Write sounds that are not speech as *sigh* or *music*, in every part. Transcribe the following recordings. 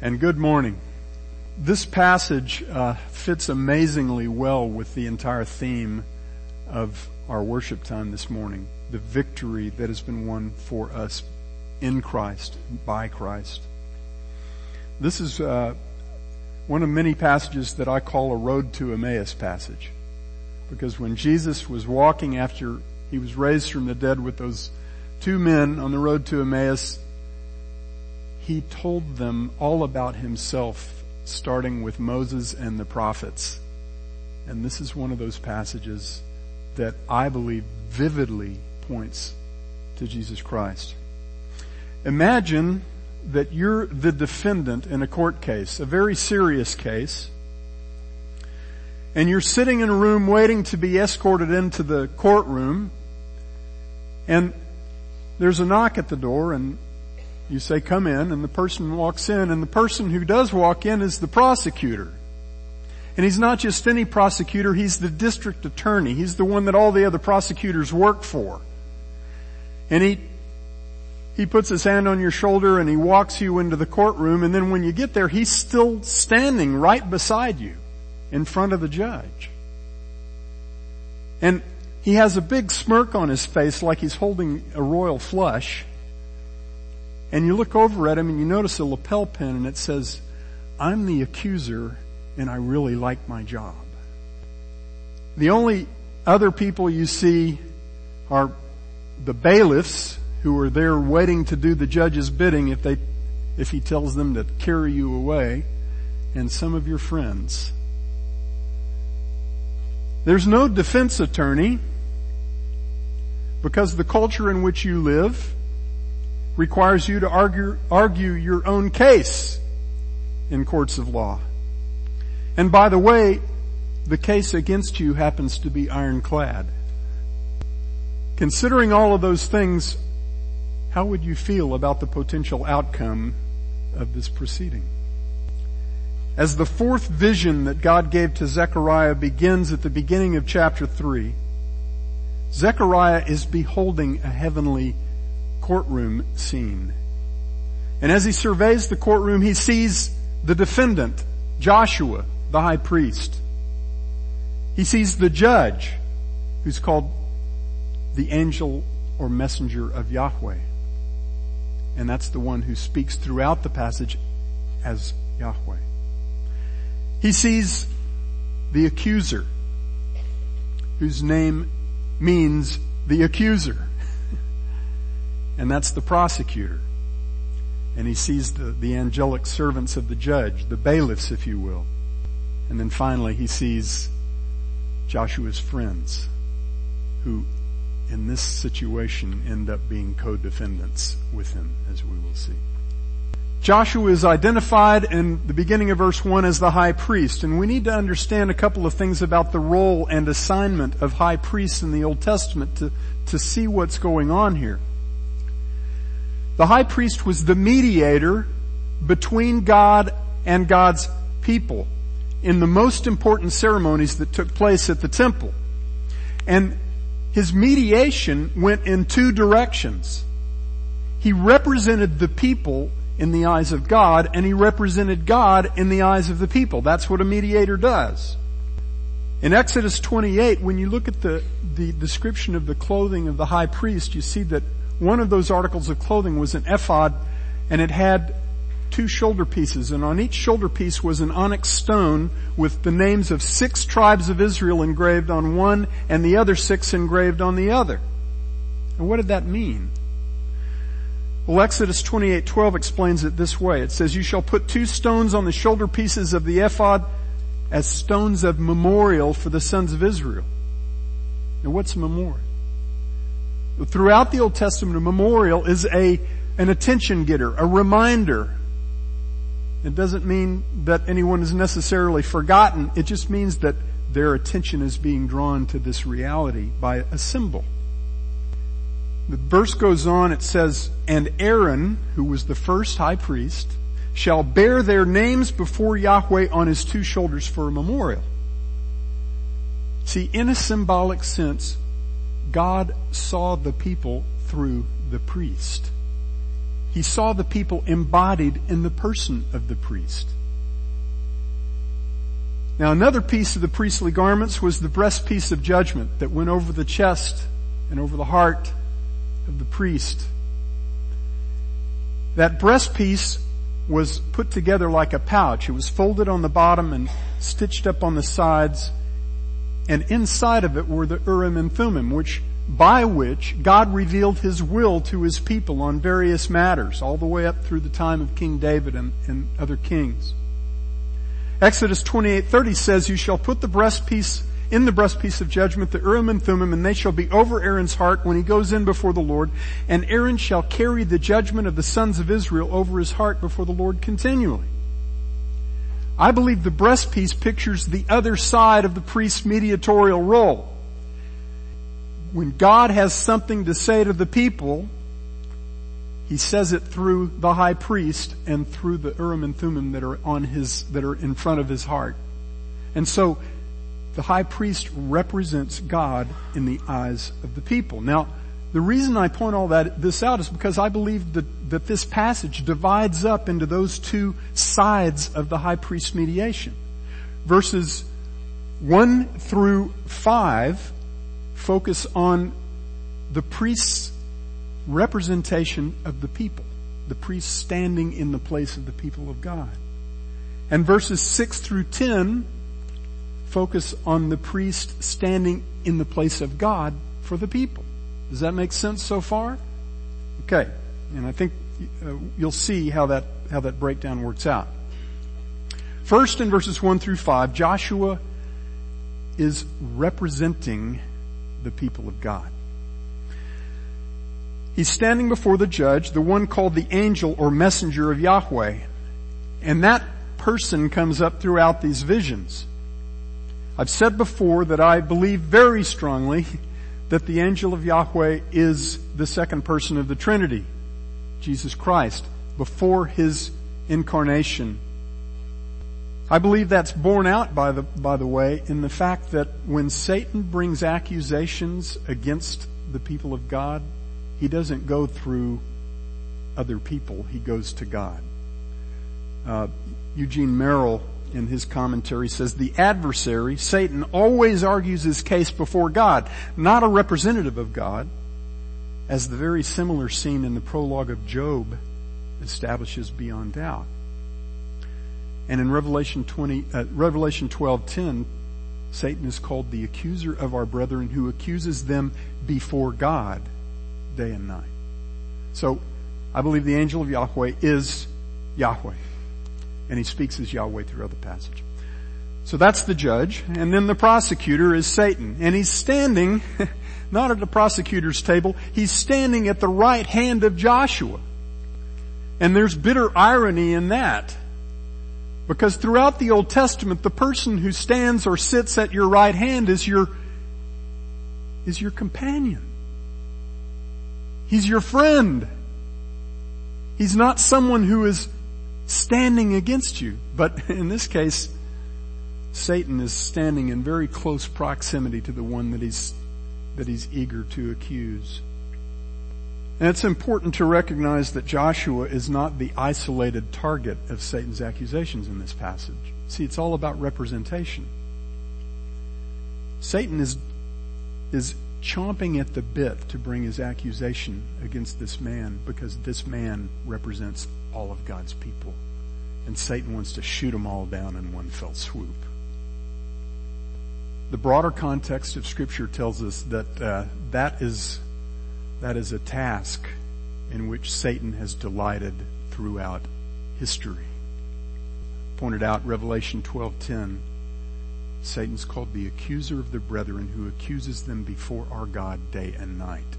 and good morning. This passage uh, fits amazingly well with the entire theme of our worship time this morning, the victory that has been won for us in Christ, by Christ. This is uh, one of many passages that I call a road to Emmaus passage. Because when Jesus was walking after he was raised from the dead with those two men on the road to Emmaus, he told them all about himself, starting with Moses and the prophets. And this is one of those passages that I believe vividly points to Jesus Christ. Imagine that you're the defendant in a court case, a very serious case, and you're sitting in a room waiting to be escorted into the courtroom, and there's a knock at the door and you say, come in, and the person walks in, and the person who does walk in is the prosecutor. And he's not just any prosecutor, he's the district attorney. He's the one that all the other prosecutors work for. And he, he puts his hand on your shoulder and he walks you into the courtroom and then when you get there, he's still standing right beside you in front of the judge. And he has a big smirk on his face like he's holding a royal flush. And you look over at him and you notice a lapel pin and it says, I'm the accuser and I really like my job. The only other people you see are the bailiffs who are there waiting to do the judge's bidding if they, if he tells them to carry you away and some of your friends. There's no defense attorney because the culture in which you live requires you to argue, argue your own case in courts of law. And by the way, the case against you happens to be ironclad. Considering all of those things, how would you feel about the potential outcome of this proceeding? As the fourth vision that God gave to Zechariah begins at the beginning of chapter 3, Zechariah is beholding a heavenly courtroom scene. And as he surveys the courtroom, he sees the defendant, Joshua, the high priest. He sees the judge, who's called the angel or messenger of Yahweh. And that's the one who speaks throughout the passage as Yahweh. He sees the accuser, whose name means the accuser and that's the prosecutor. And he sees the, the angelic servants of the judge, the bailiffs, if you will. And then finally he sees Joshua's friends, who in this situation end up being co-defendants with him, as we will see. Joshua is identified in the beginning of verse 1 as the high priest, and we need to understand a couple of things about the role and assignment of high priests in the Old Testament to, to see what's going on here. The high priest was the mediator between God and God's people in the most important ceremonies that took place at the temple. And his mediation went in two directions. He represented the people in the eyes of God and he represented God in the eyes of the people. That's what a mediator does. In Exodus 28, when you look at the, the description of the clothing of the high priest, you see that one of those articles of clothing was an ephod and it had two shoulder pieces and on each shoulder piece was an onyx stone with the names of six tribes of Israel engraved on one and the other six engraved on the other. And what did that mean? Well, Exodus 28:12 explains it this way. It says, "You shall put two stones on the shoulder pieces of the ephod as stones of memorial for the sons of Israel." Now what's memorial? Throughout the Old Testament, a memorial is a, an attention getter, a reminder. It doesn't mean that anyone is necessarily forgotten. It just means that their attention is being drawn to this reality by a symbol. The verse goes on, it says, and Aaron, who was the first high priest, shall bear their names before Yahweh on his two shoulders for a memorial. See, in a symbolic sense, God saw the people through the priest. he saw the people embodied in the person of the priest. Now another piece of the priestly garments was the breastpiece of judgment that went over the chest and over the heart of the priest. That breastpiece was put together like a pouch. It was folded on the bottom and stitched up on the sides. And inside of it were the Urim and Thummim, which, by which God revealed His will to His people on various matters, all the way up through the time of King David and, and other kings. Exodus 28:30 says, "You shall put the breastpiece in the breastpiece of judgment, the Urim and Thummim, and they shall be over Aaron's heart when he goes in before the Lord, and Aaron shall carry the judgment of the sons of Israel over his heart before the Lord continually." I believe the breastpiece pictures the other side of the priest's mediatorial role. When God has something to say to the people, he says it through the high priest and through the Urim and Thummim that are on his, that are in front of his heart. And so, the high priest represents God in the eyes of the people. Now, the reason I point all that, this out is because I believe that, that this passage divides up into those two sides of the high priest mediation. Verses 1 through 5 focus on the priest's representation of the people, the priest standing in the place of the people of God. And verses 6 through 10 focus on the priest standing in the place of God for the people. Does that make sense so far? Okay. And I think uh, you'll see how that, how that breakdown works out. First in verses 1 through 5, Joshua is representing the people of God. He's standing before the judge, the one called the angel or messenger of Yahweh. And that person comes up throughout these visions. I've said before that I believe very strongly that the angel of Yahweh is the second person of the Trinity, Jesus Christ, before his incarnation. I believe that's borne out by the, by the way in the fact that when Satan brings accusations against the people of God, he doesn't go through other people, he goes to God. Uh, Eugene Merrill in his commentary says the adversary, Satan, always argues his case before God, not a representative of God, as the very similar scene in the prologue of Job establishes beyond doubt. And in Revelation 20, uh, Revelation 12:10, Satan is called the accuser of our brethren who accuses them before God day and night. So I believe the angel of Yahweh is Yahweh. And he speaks as Yahweh throughout the passage. So that's the judge. And then the prosecutor is Satan. And he's standing, *laughs* not at the prosecutor's table, he's standing at the right hand of Joshua. And there's bitter irony in that. Because throughout the Old Testament, the person who stands or sits at your right hand is your, is your companion. He's your friend. He's not someone who is standing against you. But in this case, Satan is standing in very close proximity to the one that he's, that he's eager to accuse. And it's important to recognize that Joshua is not the isolated target of Satan's accusations in this passage. See, it's all about representation. Satan is, is chomping at the bit to bring his accusation against this man because this man represents all of God's people. And Satan wants to shoot them all down in one fell swoop. The broader context of scripture tells us that uh, that is that is a task in which Satan has delighted throughout history. Pointed out Revelation 12:10 Satan's called the accuser of the brethren who accuses them before our God day and night.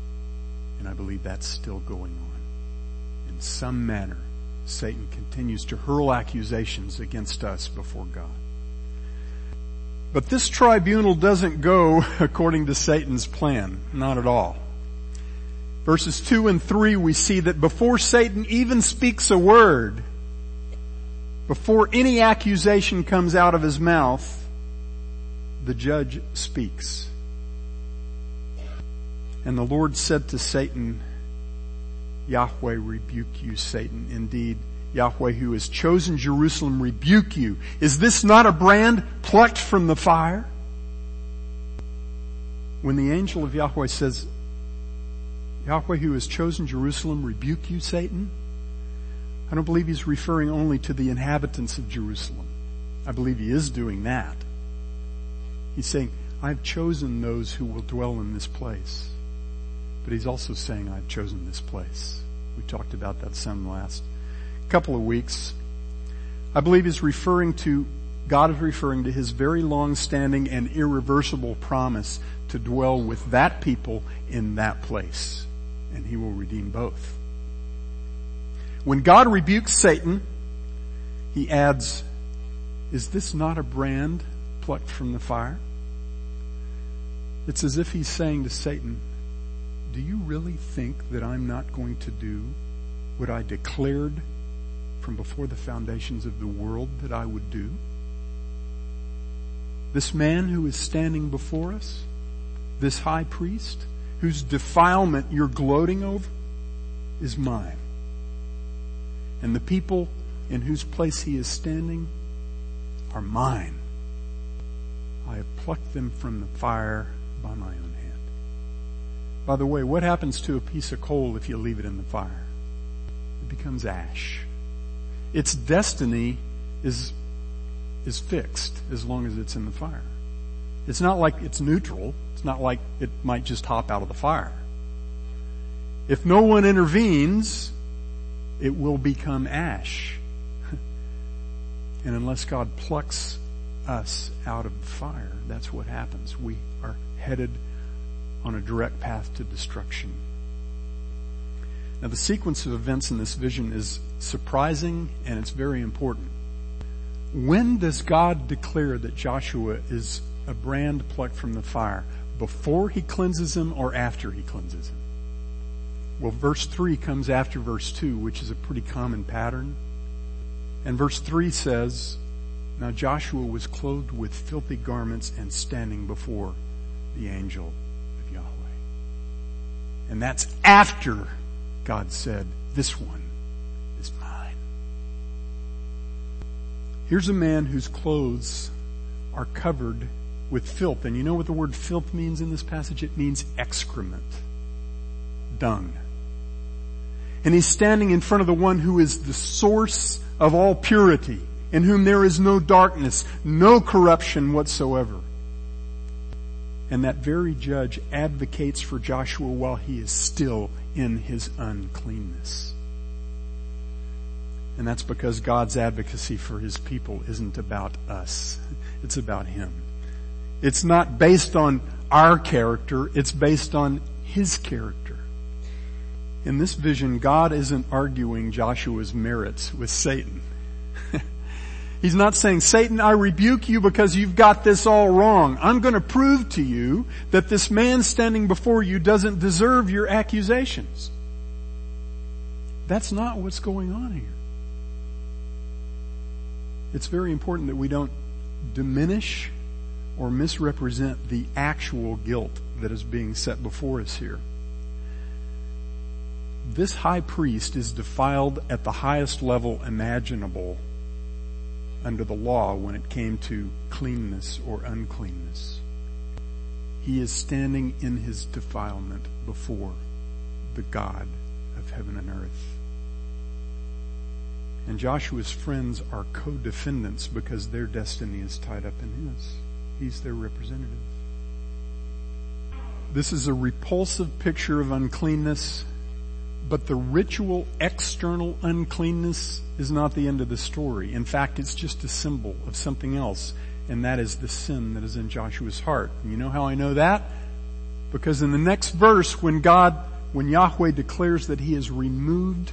And I believe that's still going on. In some manner, Satan continues to hurl accusations against us before God. But this tribunal doesn't go *laughs* according to Satan's plan. Not at all. Verses 2 and 3 we see that before Satan even speaks a word, before any accusation comes out of his mouth, the judge speaks. And the Lord said to Satan, Yahweh rebuke you, Satan. Indeed, Yahweh who has chosen Jerusalem rebuke you. Is this not a brand plucked from the fire? When the angel of Yahweh says, Yahweh who has chosen Jerusalem rebuke you, Satan, I don't believe he's referring only to the inhabitants of Jerusalem. I believe he is doing that. He's saying, I've chosen those who will dwell in this place. But he's also saying, I've chosen this place. We talked about that some last couple of weeks. I believe he's referring to, God is referring to his very long-standing and irreversible promise to dwell with that people in that place. And he will redeem both. When God rebukes Satan, he adds, is this not a brand plucked from the fire? It's as if he's saying to Satan, do you really think that I'm not going to do what I declared from before the foundations of the world that I would do? This man who is standing before us, this high priest, whose defilement you're gloating over, is mine. And the people in whose place he is standing are mine. I have plucked them from the fire by my own. By the way, what happens to a piece of coal if you leave it in the fire? It becomes ash. Its destiny is, is fixed as long as it's in the fire. It's not like it's neutral. It's not like it might just hop out of the fire. If no one intervenes, it will become ash. *laughs* and unless God plucks us out of the fire, that's what happens. We are headed on a direct path to destruction. Now the sequence of events in this vision is surprising and it's very important. When does God declare that Joshua is a brand plucked from the fire? Before he cleanses him or after he cleanses him? Well, verse 3 comes after verse 2, which is a pretty common pattern. And verse 3 says, Now Joshua was clothed with filthy garments and standing before the angel. And that's after God said, this one is mine. Here's a man whose clothes are covered with filth. And you know what the word filth means in this passage? It means excrement. Dung. And he's standing in front of the one who is the source of all purity, in whom there is no darkness, no corruption whatsoever. And that very judge advocates for Joshua while he is still in his uncleanness. And that's because God's advocacy for his people isn't about us. It's about him. It's not based on our character, it's based on his character. In this vision, God isn't arguing Joshua's merits with Satan. He's not saying, Satan, I rebuke you because you've got this all wrong. I'm going to prove to you that this man standing before you doesn't deserve your accusations. That's not what's going on here. It's very important that we don't diminish or misrepresent the actual guilt that is being set before us here. This high priest is defiled at the highest level imaginable under the law when it came to cleanness or uncleanness. He is standing in his defilement before the God of heaven and earth. And Joshua's friends are co-defendants because their destiny is tied up in his. He's their representative. This is a repulsive picture of uncleanness but the ritual external uncleanness is not the end of the story. In fact, it's just a symbol of something else, and that is the sin that is in Joshua's heart. And you know how I know that? Because in the next verse, when God, when Yahweh declares that He has removed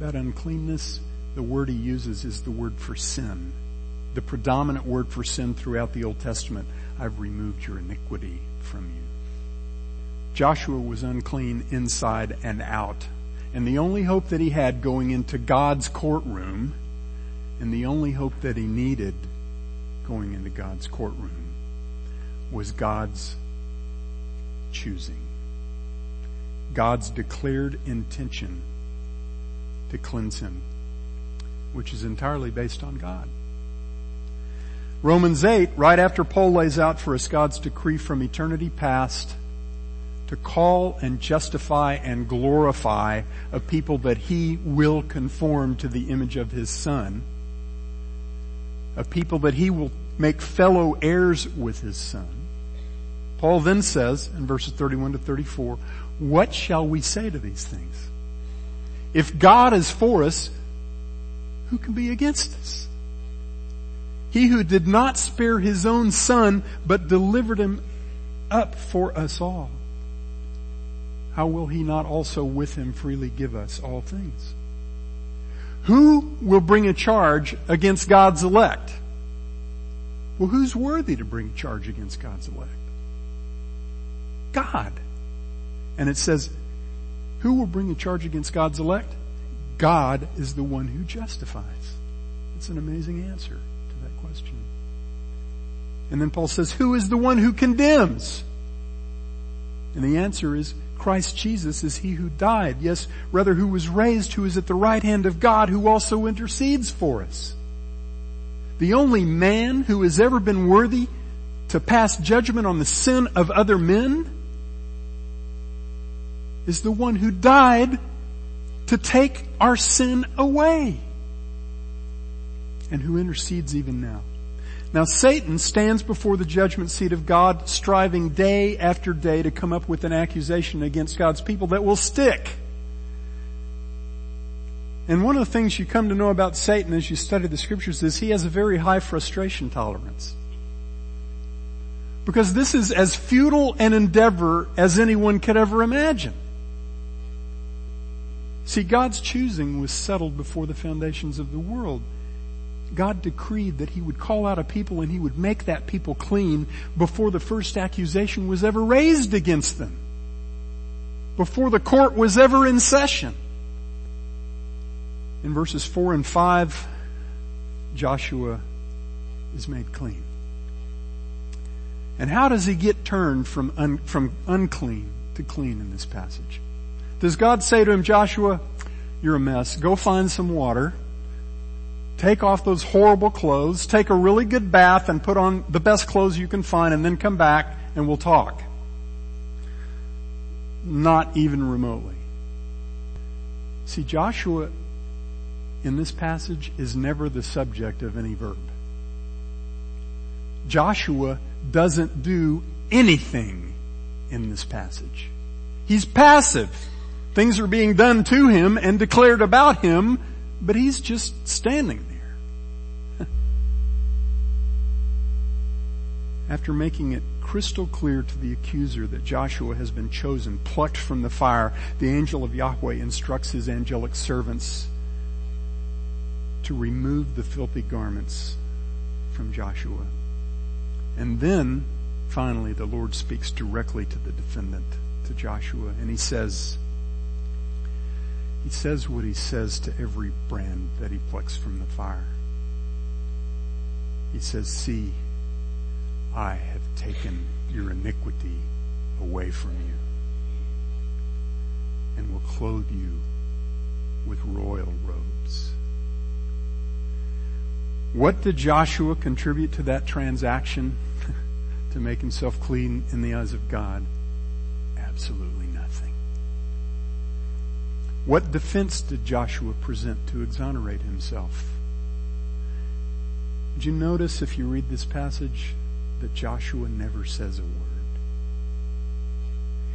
that uncleanness, the word He uses is the word for sin. The predominant word for sin throughout the Old Testament. I've removed your iniquity from you. Joshua was unclean inside and out. And the only hope that he had going into God's courtroom and the only hope that he needed going into God's courtroom was God's choosing. God's declared intention to cleanse him, which is entirely based on God. Romans 8, right after Paul lays out for us God's decree from eternity past to call and justify and glorify a people that he will conform to the image of his son, a people that he will make fellow heirs with his son. Paul then says in verses 31 to 34, what shall we say to these things? If God is for us, who can be against us? He who did not spare his own son, but delivered him up for us all. How will he not also with him freely give us all things? Who will bring a charge against God's elect? Well, who's worthy to bring a charge against God's elect? God. And it says, who will bring a charge against God's elect? God is the one who justifies. It's an amazing answer to that question. And then Paul says, who is the one who condemns? And the answer is Christ Jesus is he who died. Yes, rather who was raised, who is at the right hand of God, who also intercedes for us. The only man who has ever been worthy to pass judgment on the sin of other men is the one who died to take our sin away and who intercedes even now. Now Satan stands before the judgment seat of God striving day after day to come up with an accusation against God's people that will stick. And one of the things you come to know about Satan as you study the scriptures is he has a very high frustration tolerance. Because this is as futile an endeavor as anyone could ever imagine. See, God's choosing was settled before the foundations of the world. God decreed that He would call out a people and He would make that people clean before the first accusation was ever raised against them. Before the court was ever in session. In verses four and five, Joshua is made clean. And how does he get turned from, un, from unclean to clean in this passage? Does God say to him, Joshua, you're a mess. Go find some water. Take off those horrible clothes. Take a really good bath and put on the best clothes you can find and then come back and we'll talk. Not even remotely. See, Joshua in this passage is never the subject of any verb. Joshua doesn't do anything in this passage. He's passive. Things are being done to him and declared about him, but he's just standing there. *laughs* After making it crystal clear to the accuser that Joshua has been chosen, plucked from the fire, the angel of Yahweh instructs his angelic servants to remove the filthy garments from Joshua. And then, finally, the Lord speaks directly to the defendant, to Joshua, and he says, he says what he says to every brand that he plucks from the fire. He says, see, I have taken your iniquity away from you and will clothe you with royal robes. What did Joshua contribute to that transaction *laughs* to make himself clean in the eyes of God? Absolutely. What defense did Joshua present to exonerate himself? Did you notice if you read this passage that Joshua never says a word?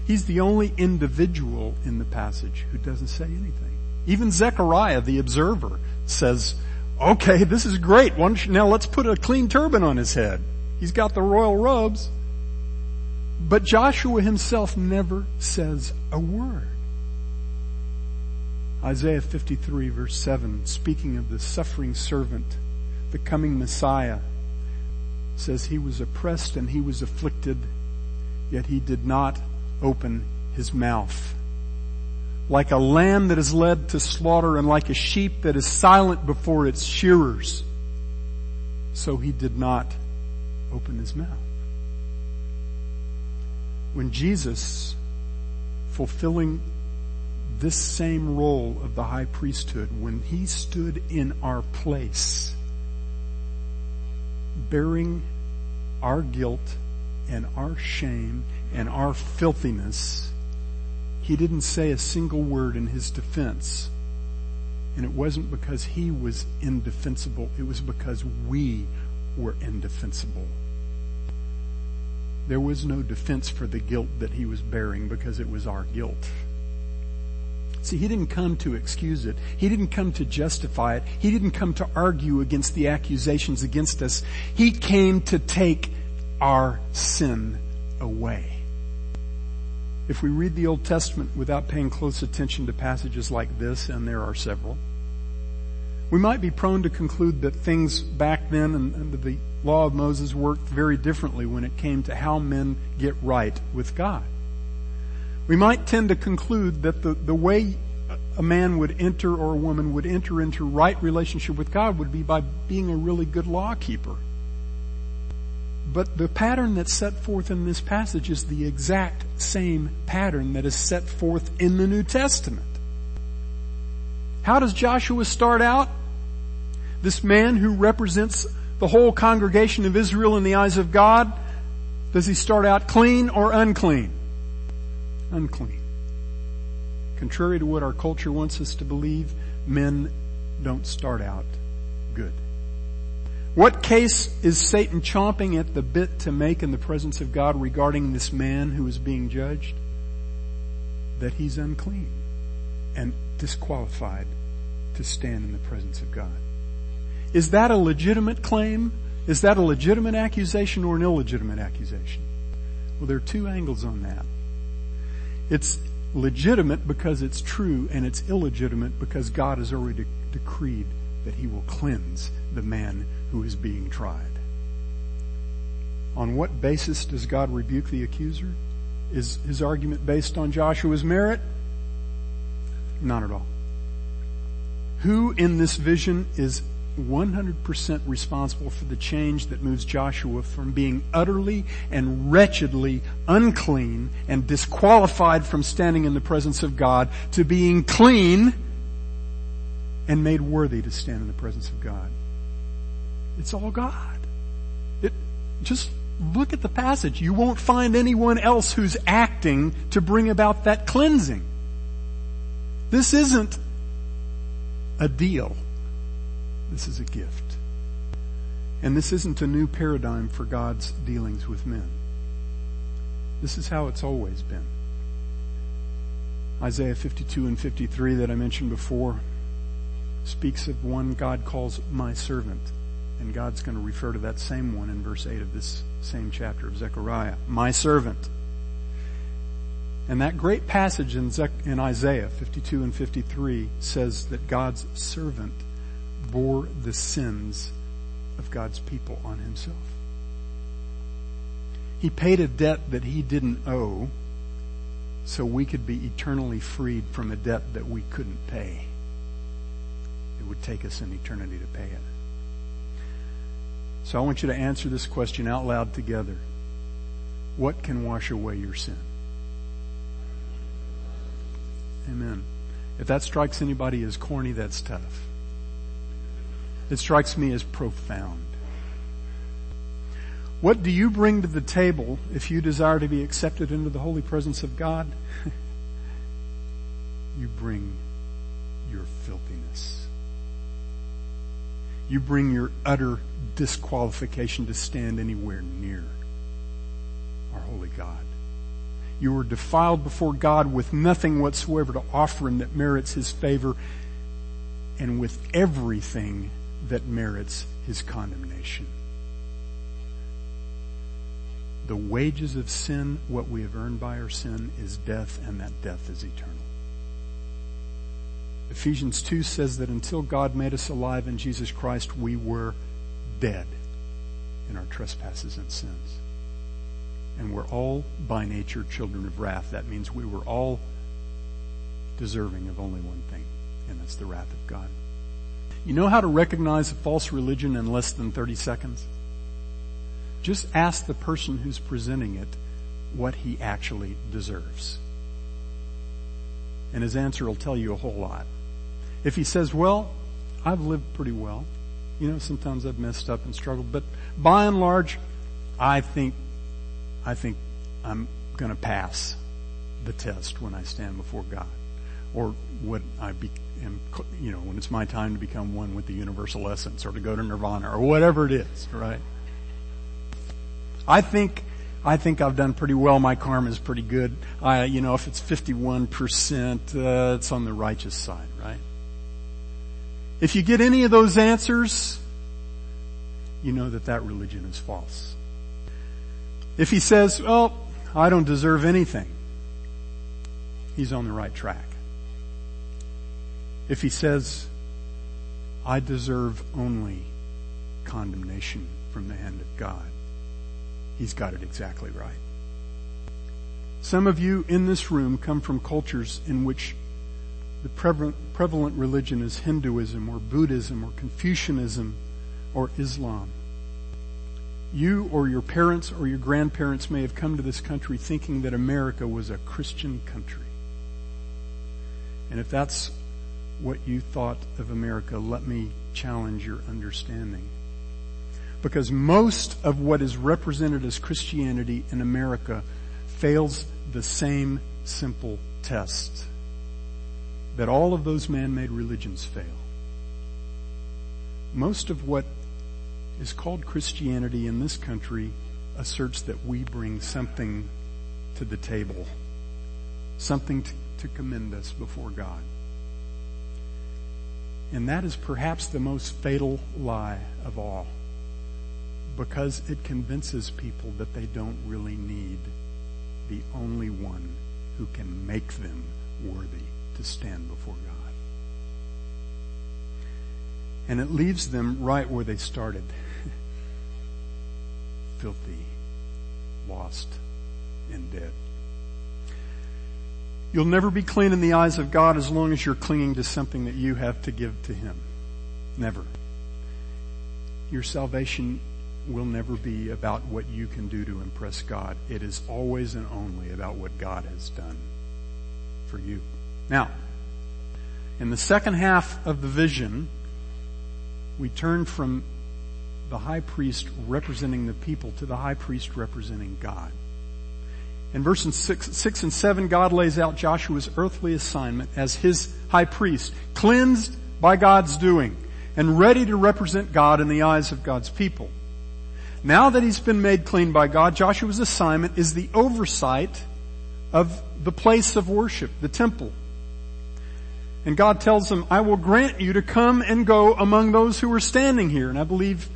He's the only individual in the passage who doesn't say anything. Even Zechariah, the observer, says, okay, this is great. now let's put a clean turban on his head. He's got the royal robes. But Joshua himself never says a word. Isaiah 53 verse 7, speaking of the suffering servant, the coming Messiah, says he was oppressed and he was afflicted, yet he did not open his mouth. Like a lamb that is led to slaughter and like a sheep that is silent before its shearers, so he did not open his mouth. When Jesus, fulfilling this same role of the high priesthood, when he stood in our place, bearing our guilt and our shame and our filthiness, he didn't say a single word in his defense. And it wasn't because he was indefensible, it was because we were indefensible. There was no defense for the guilt that he was bearing because it was our guilt. See, he didn't come to excuse it. He didn't come to justify it. He didn't come to argue against the accusations against us. He came to take our sin away. If we read the Old Testament without paying close attention to passages like this, and there are several, we might be prone to conclude that things back then under the law of Moses worked very differently when it came to how men get right with God. We might tend to conclude that the, the way a man would enter or a woman would enter into right relationship with God would be by being a really good law keeper. But the pattern that's set forth in this passage is the exact same pattern that is set forth in the New Testament. How does Joshua start out? This man who represents the whole congregation of Israel in the eyes of God, does he start out clean or unclean? Unclean. Contrary to what our culture wants us to believe, men don't start out good. What case is Satan chomping at the bit to make in the presence of God regarding this man who is being judged? That he's unclean and disqualified to stand in the presence of God. Is that a legitimate claim? Is that a legitimate accusation or an illegitimate accusation? Well, there are two angles on that. It's legitimate because it's true and it's illegitimate because God has already de- decreed that he will cleanse the man who is being tried. On what basis does God rebuke the accuser? Is his argument based on Joshua's merit? Not at all. Who in this vision is 100% responsible for the change that moves Joshua from being utterly and wretchedly unclean and disqualified from standing in the presence of God to being clean and made worthy to stand in the presence of God. It's all God. It, just look at the passage. You won't find anyone else who's acting to bring about that cleansing. This isn't a deal. This is a gift. And this isn't a new paradigm for God's dealings with men. This is how it's always been. Isaiah 52 and 53 that I mentioned before speaks of one God calls my servant. And God's going to refer to that same one in verse 8 of this same chapter of Zechariah. My servant. And that great passage in, Isaiah 52 and 53 says that God's servant bore the sins of God's people on himself. He paid a debt that he didn't owe so we could be eternally freed from a debt that we couldn't pay. It would take us an eternity to pay it. So I want you to answer this question out loud together. What can wash away your sin? Amen. If that strikes anybody as corny, that's tough. It strikes me as profound. What do you bring to the table if you desire to be accepted into the holy presence of God? *laughs* you bring your filthiness. You bring your utter disqualification to stand anywhere near our holy God. You were defiled before God with nothing whatsoever to offer him that merits his favor and with everything that merits his condemnation. The wages of sin, what we have earned by our sin, is death, and that death is eternal. Ephesians 2 says that until God made us alive in Jesus Christ, we were dead in our trespasses and sins. And we're all by nature children of wrath. That means we were all deserving of only one thing, and that's the wrath of God. You know how to recognize a false religion in less than 30 seconds? Just ask the person who's presenting it what he actually deserves. And his answer will tell you a whole lot. If he says, well, I've lived pretty well. You know, sometimes I've messed up and struggled, but by and large, I think, I think I'm gonna pass the test when I stand before God. Or what I be, am, you know, when it's my time to become one with the universal essence or to go to nirvana or whatever it is, right? I think, I think I've done pretty well. My karma is pretty good. I, you know, if it's 51%, uh, it's on the righteous side, right? If you get any of those answers, you know that that religion is false. If he says, well, I don't deserve anything, he's on the right track. If he says, I deserve only condemnation from the hand of God, he's got it exactly right. Some of you in this room come from cultures in which the prevalent, religion is Hinduism or Buddhism or Confucianism or Islam. You or your parents or your grandparents may have come to this country thinking that America was a Christian country. And if that's what you thought of America, let me challenge your understanding. Because most of what is represented as Christianity in America fails the same simple test that all of those man-made religions fail. Most of what is called Christianity in this country asserts that we bring something to the table, something to, to commend us before God. And that is perhaps the most fatal lie of all because it convinces people that they don't really need the only one who can make them worthy to stand before God. And it leaves them right where they started. *laughs* Filthy, lost, and dead. You'll never be clean in the eyes of God as long as you're clinging to something that you have to give to Him. Never. Your salvation will never be about what you can do to impress God. It is always and only about what God has done for you. Now, in the second half of the vision, we turn from the high priest representing the people to the high priest representing God. In verses six, six and seven, God lays out Joshua's earthly assignment as his high priest, cleansed by God's doing and ready to represent God in the eyes of God's people. Now that he's been made clean by God, Joshua's assignment is the oversight of the place of worship, the temple. And God tells him, I will grant you to come and go among those who are standing here. And I believe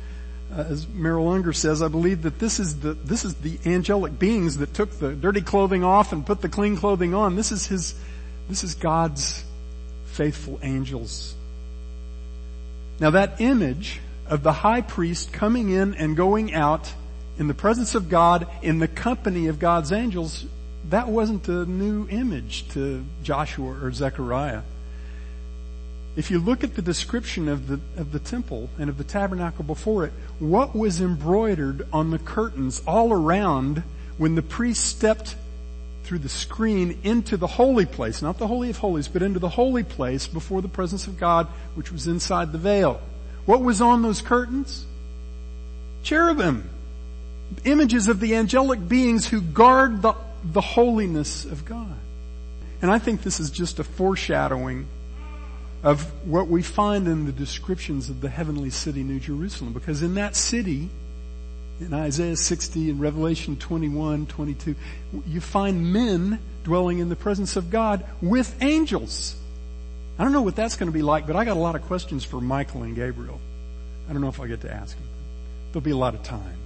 as Merrill Unger says, I believe that this is the, this is the angelic beings that took the dirty clothing off and put the clean clothing on. This is his, this is God's faithful angels. Now that image of the high priest coming in and going out in the presence of God in the company of God's angels, that wasn't a new image to Joshua or Zechariah. If you look at the description of the, of the temple and of the tabernacle before it, what was embroidered on the curtains all around when the priest stepped through the screen into the holy place, not the holy of holies, but into the holy place before the presence of God, which was inside the veil. What was on those curtains? Cherubim. Images of the angelic beings who guard the, the holiness of God. And I think this is just a foreshadowing of what we find in the descriptions of the heavenly city, New Jerusalem. Because in that city, in Isaiah 60 and Revelation 21, 22, you find men dwelling in the presence of God with angels. I don't know what that's going to be like, but I got a lot of questions for Michael and Gabriel. I don't know if I get to ask them. There'll be a lot of time.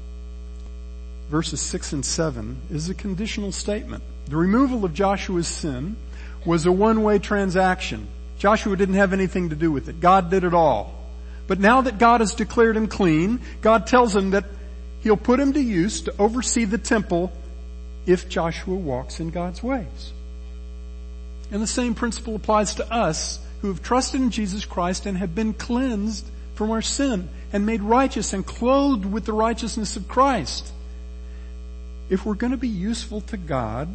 Verses 6 and 7 is a conditional statement. The removal of Joshua's sin was a one-way transaction. Joshua didn't have anything to do with it. God did it all. But now that God has declared him clean, God tells him that he'll put him to use to oversee the temple if Joshua walks in God's ways. And the same principle applies to us who have trusted in Jesus Christ and have been cleansed from our sin and made righteous and clothed with the righteousness of Christ. If we're going to be useful to God,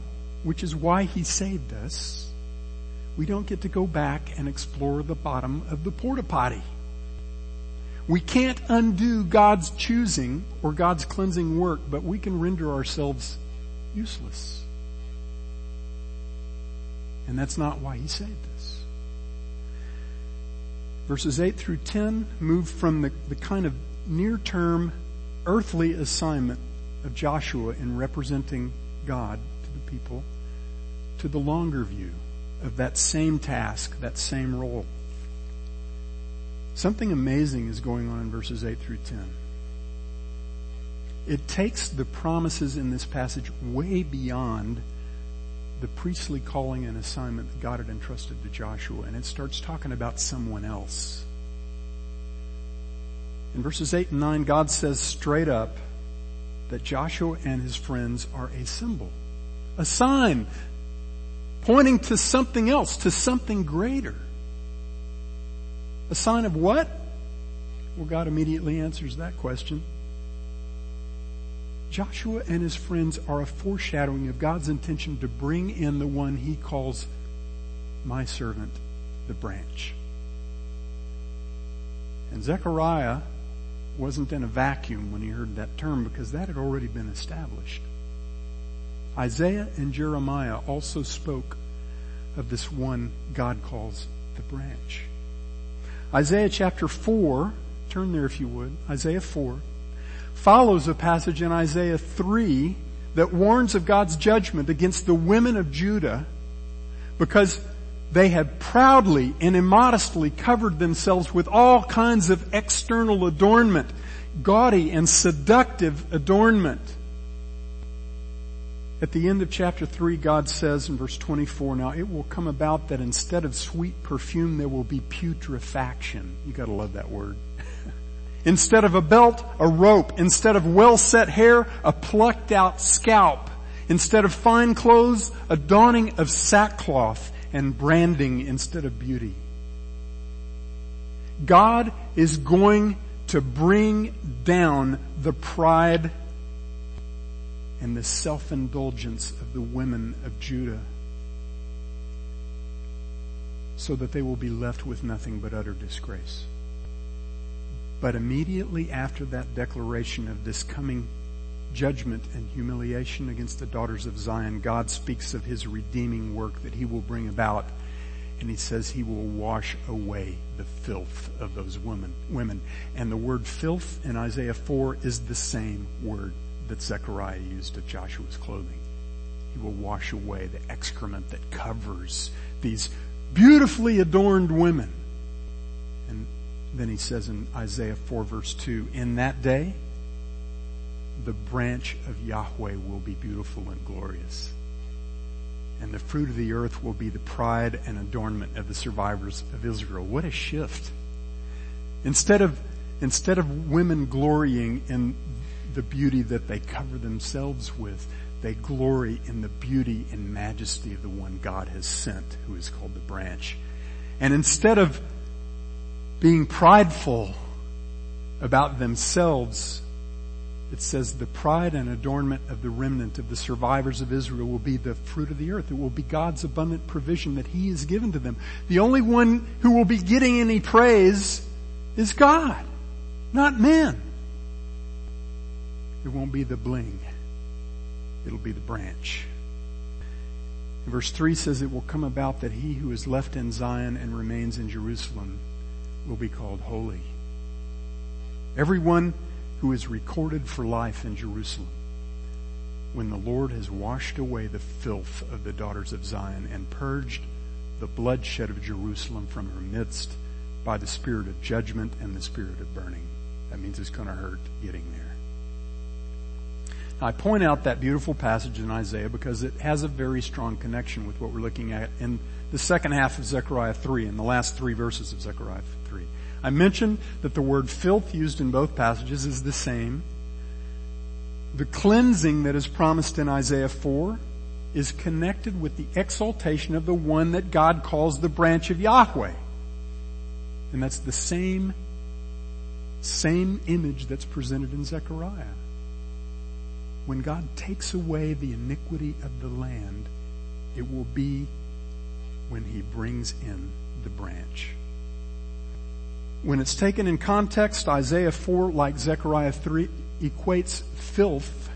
which is why He saved us, we don't get to go back and explore the bottom of the porta potty. We can't undo God's choosing or God's cleansing work, but we can render ourselves useless. And that's not why he saved us. Verses 8 through 10 move from the, the kind of near term earthly assignment of Joshua in representing God to the people to the longer view of that same task, that same role. Something amazing is going on in verses 8 through 10. It takes the promises in this passage way beyond the priestly calling and assignment that God had entrusted to Joshua, and it starts talking about someone else. In verses 8 and 9, God says straight up that Joshua and his friends are a symbol, a sign pointing to something else, to something greater. A sign of what? Well, God immediately answers that question. Joshua and his friends are a foreshadowing of God's intention to bring in the one he calls my servant, the branch. And Zechariah wasn't in a vacuum when he heard that term because that had already been established. Isaiah and Jeremiah also spoke of this one God calls the branch. Isaiah chapter 4, turn there if you would, Isaiah 4, follows a passage in Isaiah 3 that warns of God's judgment against the women of Judah because they had proudly and immodestly covered themselves with all kinds of external adornment, gaudy and seductive adornment. At the end of chapter 3, God says in verse 24, now it will come about that instead of sweet perfume, there will be putrefaction. You gotta love that word. *laughs* instead of a belt, a rope. Instead of well set hair, a plucked out scalp. Instead of fine clothes, a donning of sackcloth and branding instead of beauty. God is going to bring down the pride and the self-indulgence of the women of Judah so that they will be left with nothing but utter disgrace. But immediately after that declaration of this coming judgment and humiliation against the daughters of Zion, God speaks of his redeeming work that he will bring about. And he says he will wash away the filth of those women, women. And the word filth in Isaiah 4 is the same word that Zechariah used of Joshua's clothing. He will wash away the excrement that covers these beautifully adorned women. And then he says in Isaiah 4 verse 2, in that day, the branch of Yahweh will be beautiful and glorious. And the fruit of the earth will be the pride and adornment of the survivors of Israel. What a shift. Instead of, instead of women glorying in the beauty that they cover themselves with, they glory in the beauty and majesty of the one God has sent, who is called the branch. And instead of being prideful about themselves, it says the pride and adornment of the remnant of the survivors of Israel will be the fruit of the earth. It will be God's abundant provision that He has given to them. The only one who will be getting any praise is God, not men. It won't be the bling. It'll be the branch. Verse 3 says it will come about that he who is left in Zion and remains in Jerusalem will be called holy. Everyone who is recorded for life in Jerusalem when the Lord has washed away the filth of the daughters of Zion and purged the bloodshed of Jerusalem from her midst by the spirit of judgment and the spirit of burning. That means it's going to hurt getting there. I point out that beautiful passage in Isaiah because it has a very strong connection with what we're looking at in the second half of Zechariah 3, in the last three verses of Zechariah 3. I mentioned that the word filth used in both passages is the same. The cleansing that is promised in Isaiah 4 is connected with the exaltation of the one that God calls the branch of Yahweh. And that's the same, same image that's presented in Zechariah. When God takes away the iniquity of the land, it will be when he brings in the branch. When it's taken in context, Isaiah 4, like Zechariah 3, equates filth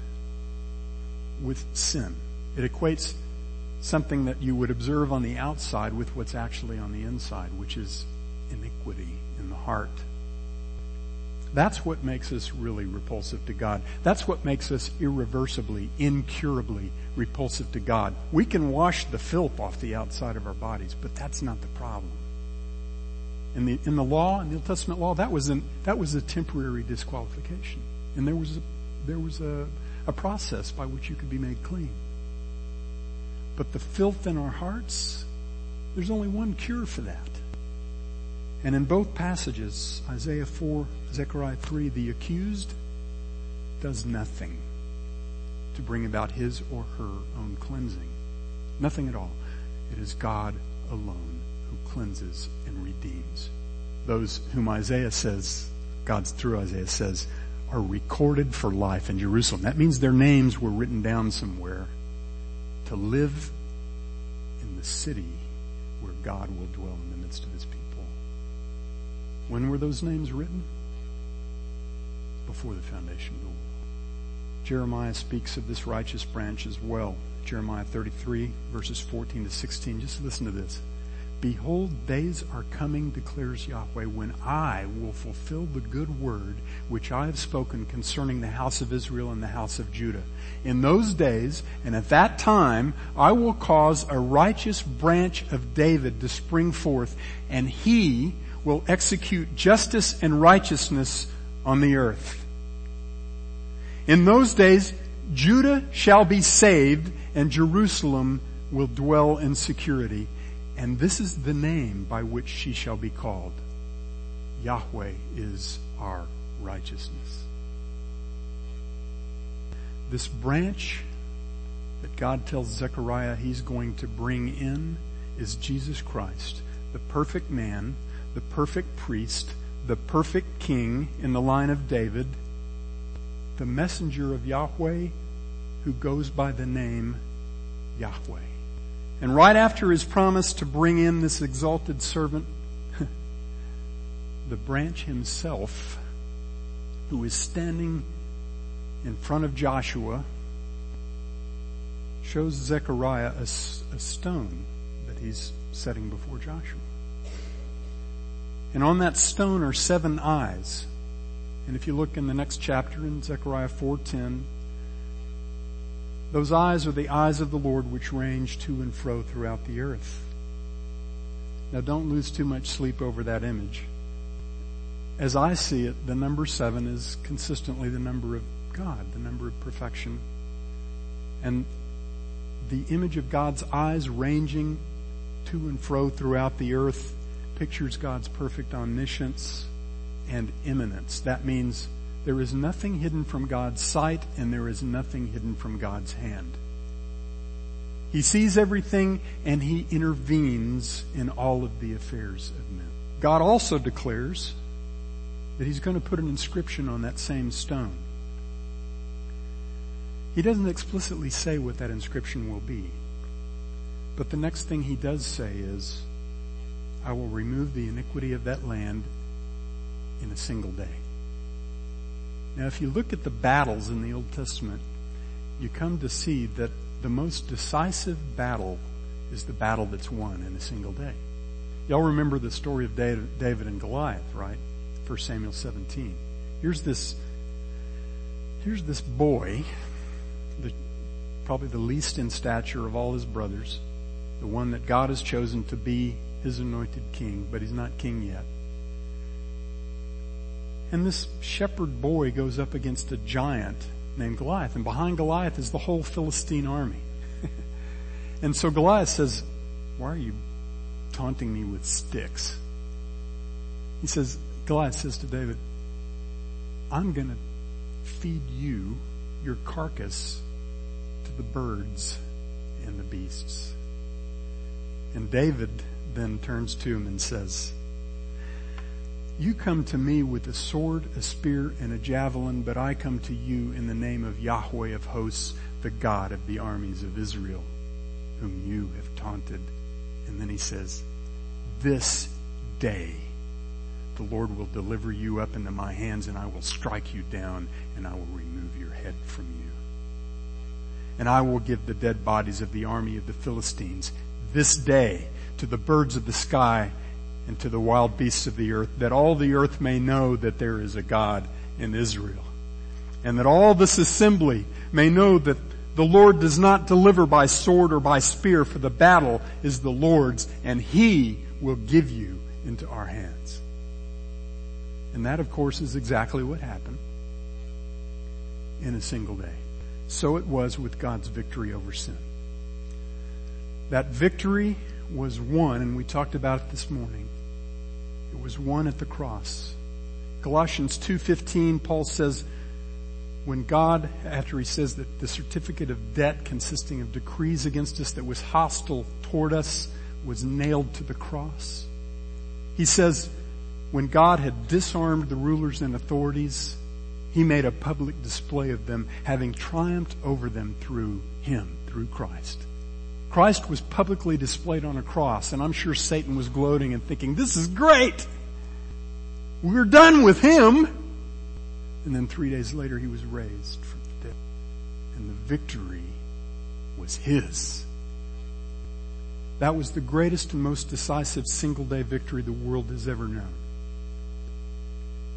with sin. It equates something that you would observe on the outside with what's actually on the inside, which is iniquity in the heart. That's what makes us really repulsive to God. That's what makes us irreversibly, incurably repulsive to God. We can wash the filth off the outside of our bodies, but that's not the problem. In the, in the law, in the Old Testament law, that was an, that was a temporary disqualification. And there was a, there was a, a process by which you could be made clean. But the filth in our hearts, there's only one cure for that. And in both passages, Isaiah 4, Zechariah 3, the accused does nothing to bring about his or her own cleansing. Nothing at all. It is God alone who cleanses and redeems. Those whom Isaiah says, God's through Isaiah says, are recorded for life in Jerusalem. That means their names were written down somewhere to live in the city where God will dwell When were those names written? Before the foundation of the world. Jeremiah speaks of this righteous branch as well. Jeremiah 33 verses 14 to 16. Just listen to this. Behold, days are coming, declares Yahweh, when I will fulfill the good word which I have spoken concerning the house of Israel and the house of Judah. In those days and at that time, I will cause a righteous branch of David to spring forth, and he will execute justice and righteousness on the earth. In those days, Judah shall be saved and Jerusalem will dwell in security. And this is the name by which she shall be called. Yahweh is our righteousness. This branch that God tells Zechariah he's going to bring in is Jesus Christ, the perfect man, the perfect priest, the perfect king in the line of David, the messenger of Yahweh who goes by the name Yahweh. And right after his promise to bring in this exalted servant, *laughs* the branch himself, who is standing in front of Joshua, shows Zechariah a, a stone that he's setting before Joshua. And on that stone are seven eyes. And if you look in the next chapter in Zechariah 4:10, those eyes are the eyes of the Lord which range to and fro throughout the earth. Now don't lose too much sleep over that image. As I see it, the number seven is consistently the number of God, the number of perfection. And the image of God's eyes ranging to and fro throughout the earth pictures God's perfect omniscience and immanence. That means there is nothing hidden from God's sight and there is nothing hidden from God's hand. He sees everything and he intervenes in all of the affairs of men. God also declares that he's going to put an inscription on that same stone. He doesn't explicitly say what that inscription will be. But the next thing he does say is, I will remove the iniquity of that land in a single day. Now, if you look at the battles in the Old Testament, you come to see that the most decisive battle is the battle that's won in a single day. Y'all remember the story of David and Goliath, right? 1 Samuel 17. Here's this, here's this boy, the, probably the least in stature of all his brothers, the one that God has chosen to be his anointed king, but he's not king yet. And this shepherd boy goes up against a giant named Goliath, and behind Goliath is the whole Philistine army. *laughs* and so Goliath says, why are you taunting me with sticks? He says, Goliath says to David, I'm gonna feed you, your carcass, to the birds and the beasts. And David then turns to him and says, You come to me with a sword, a spear, and a javelin, but I come to you in the name of Yahweh of hosts, the God of the armies of Israel, whom you have taunted And then he says, this day the Lord will deliver you up into my hands and I will strike you down and I will remove your head from you. And I will give the dead bodies of the army of the Philistines this day to the birds of the sky and to the wild beasts of the earth, that all the earth may know that there is a God in Israel. And that all this assembly may know that the Lord does not deliver by sword or by spear, for the battle is the Lord's, and He will give you into our hands. And that, of course, is exactly what happened in a single day. So it was with God's victory over sin. That victory was won, and we talked about it this morning. It was won at the cross. Colossians 2.15, Paul says, when God, after he says that the certificate of debt consisting of decrees against us that was hostile toward us was nailed to the cross, he says, when God had disarmed the rulers and authorities, he made a public display of them, having triumphed over them through him, through Christ. Christ was publicly displayed on a cross, and I'm sure Satan was gloating and thinking, this is great! We're done with him! And then three days later he was raised from the dead. And the victory was his. That was the greatest and most decisive single day victory the world has ever known.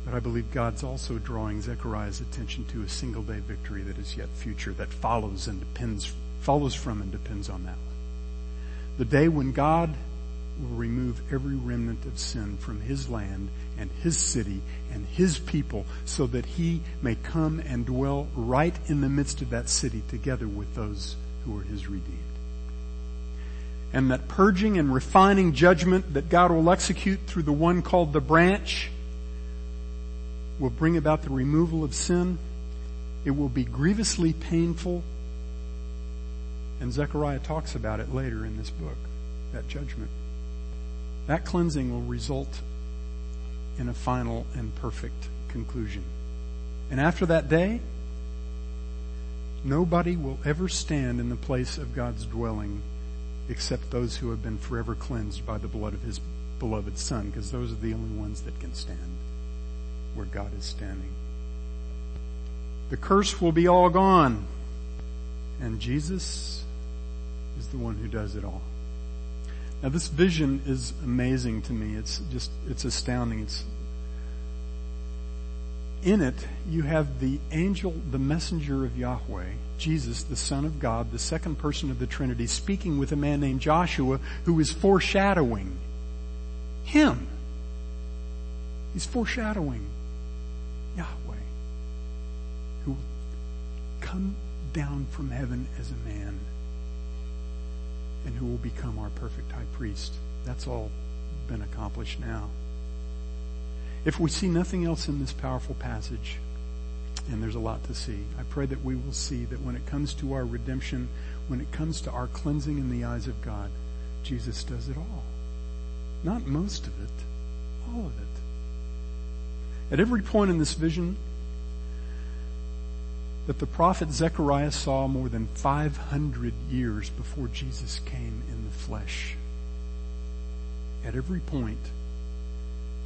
But I believe God's also drawing Zechariah's attention to a single day victory that is yet future, that follows and depends, follows from and depends on that. The day when God will remove every remnant of sin from his land and his city and his people so that he may come and dwell right in the midst of that city together with those who are his redeemed. And that purging and refining judgment that God will execute through the one called the branch will bring about the removal of sin. It will be grievously painful. And Zechariah talks about it later in this book, that judgment. That cleansing will result in a final and perfect conclusion. And after that day, nobody will ever stand in the place of God's dwelling except those who have been forever cleansed by the blood of his beloved son, because those are the only ones that can stand where God is standing. The curse will be all gone. And Jesus is the one who does it all. Now this vision is amazing to me. It's just, it's astounding. It's, in it, you have the angel, the messenger of Yahweh, Jesus, the Son of God, the second person of the Trinity, speaking with a man named Joshua who is foreshadowing him. He's foreshadowing Yahweh, who will come down from heaven as a man and who will become our perfect high priest. That's all been accomplished now. If we see nothing else in this powerful passage, and there's a lot to see, I pray that we will see that when it comes to our redemption, when it comes to our cleansing in the eyes of God, Jesus does it all. Not most of it, all of it. At every point in this vision, that the prophet Zechariah saw more than 500 years before Jesus came in the flesh. At every point,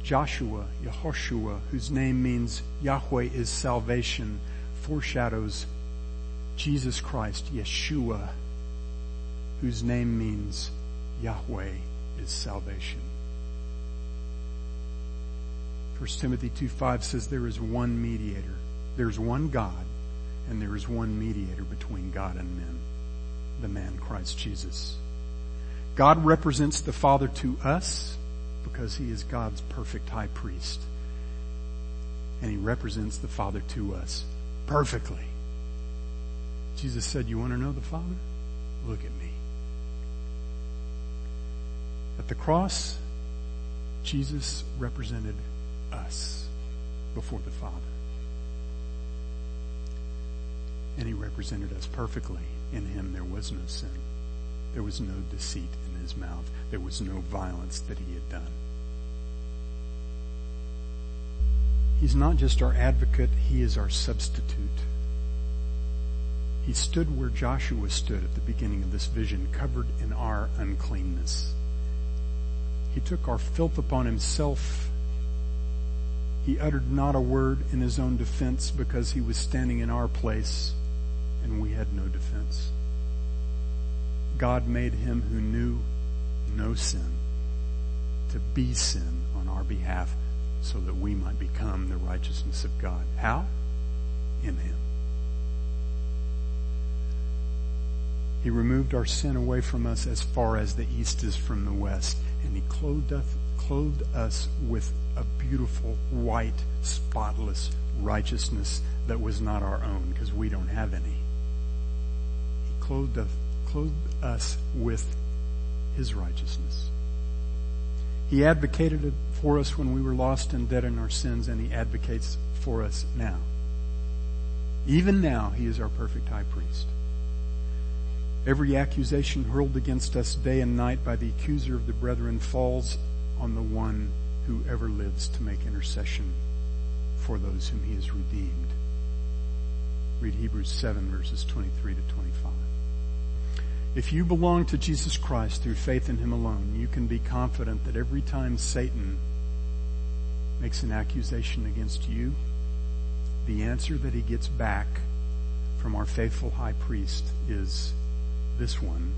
Joshua, Yehoshua, whose name means Yahweh is salvation, foreshadows Jesus Christ, Yeshua, whose name means Yahweh is salvation. 1 Timothy 2.5 says there is one mediator. There's one God and there is one mediator between God and men, the man Christ Jesus. God represents the Father to us because he is God's perfect high priest. And he represents the Father to us perfectly. Jesus said, you want to know the Father? Look at me. At the cross, Jesus represented us before the Father. And he represented us perfectly. In him there was no sin. There was no deceit in his mouth. There was no violence that he had done. He's not just our advocate, he is our substitute. He stood where Joshua stood at the beginning of this vision, covered in our uncleanness. He took our filth upon himself. He uttered not a word in his own defense because he was standing in our place and we had no defense. God made him who knew no sin to be sin on our behalf so that we might become the righteousness of God. How? In him. He removed our sin away from us as far as the east is from the west, and he clothed us, clothed us with a beautiful, white, spotless righteousness that was not our own because we don't have any. He clothed us, clothed us with his righteousness. He advocated it for us when we were lost and dead in our sins, and he advocates for us now. Even now, he is our perfect high priest. Every accusation hurled against us day and night by the accuser of the brethren falls on the one who ever lives to make intercession for those whom he has redeemed. Read Hebrews 7 verses 23 to 25. If you belong to Jesus Christ through faith in him alone, you can be confident that every time Satan makes an accusation against you, the answer that he gets back from our faithful high priest is this one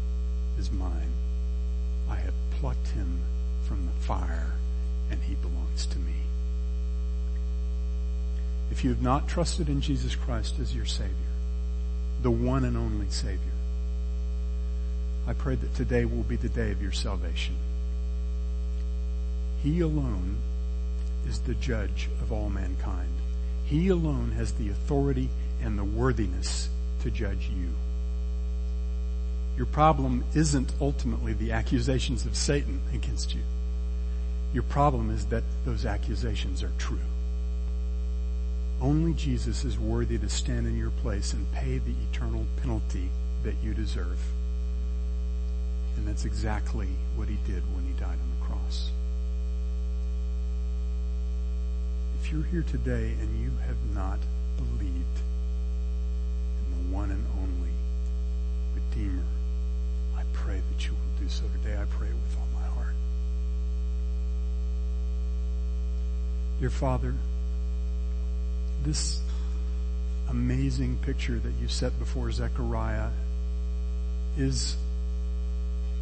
is mine. I have plucked him from the fire and he belongs to me. If you have not trusted in Jesus Christ as your Savior, the one and only Savior, I pray that today will be the day of your salvation. He alone is the judge of all mankind. He alone has the authority and the worthiness to judge you. Your problem isn't ultimately the accusations of Satan against you. Your problem is that those accusations are true. Only Jesus is worthy to stand in your place and pay the eternal penalty that you deserve. And that's exactly what he did when he died on the cross. If you're here today and you have not believed in the one and only Redeemer I pray that you will do so today. I pray with all my heart. Dear Father, this amazing picture that you set before Zechariah is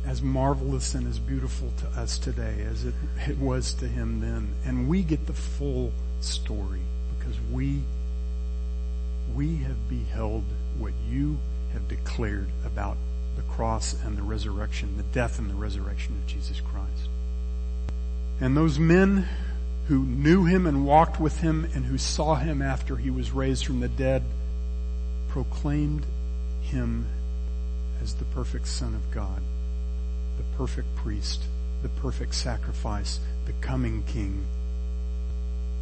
as marvelous and as beautiful to us today as it, it was to him then. And we get the full story because we, we have beheld what you have declared about the cross and the resurrection, the death and the resurrection of Jesus Christ. And those men who knew him and walked with him and who saw him after he was raised from the dead proclaimed him as the perfect Son of God, perfect priest, the perfect sacrifice, the coming King,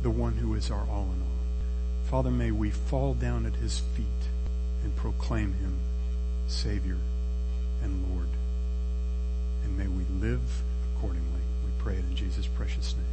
the one who is our all in all. Father, may we fall down at his feet and proclaim him Savior and Lord. And may we live accordingly. We pray it in Jesus' precious name.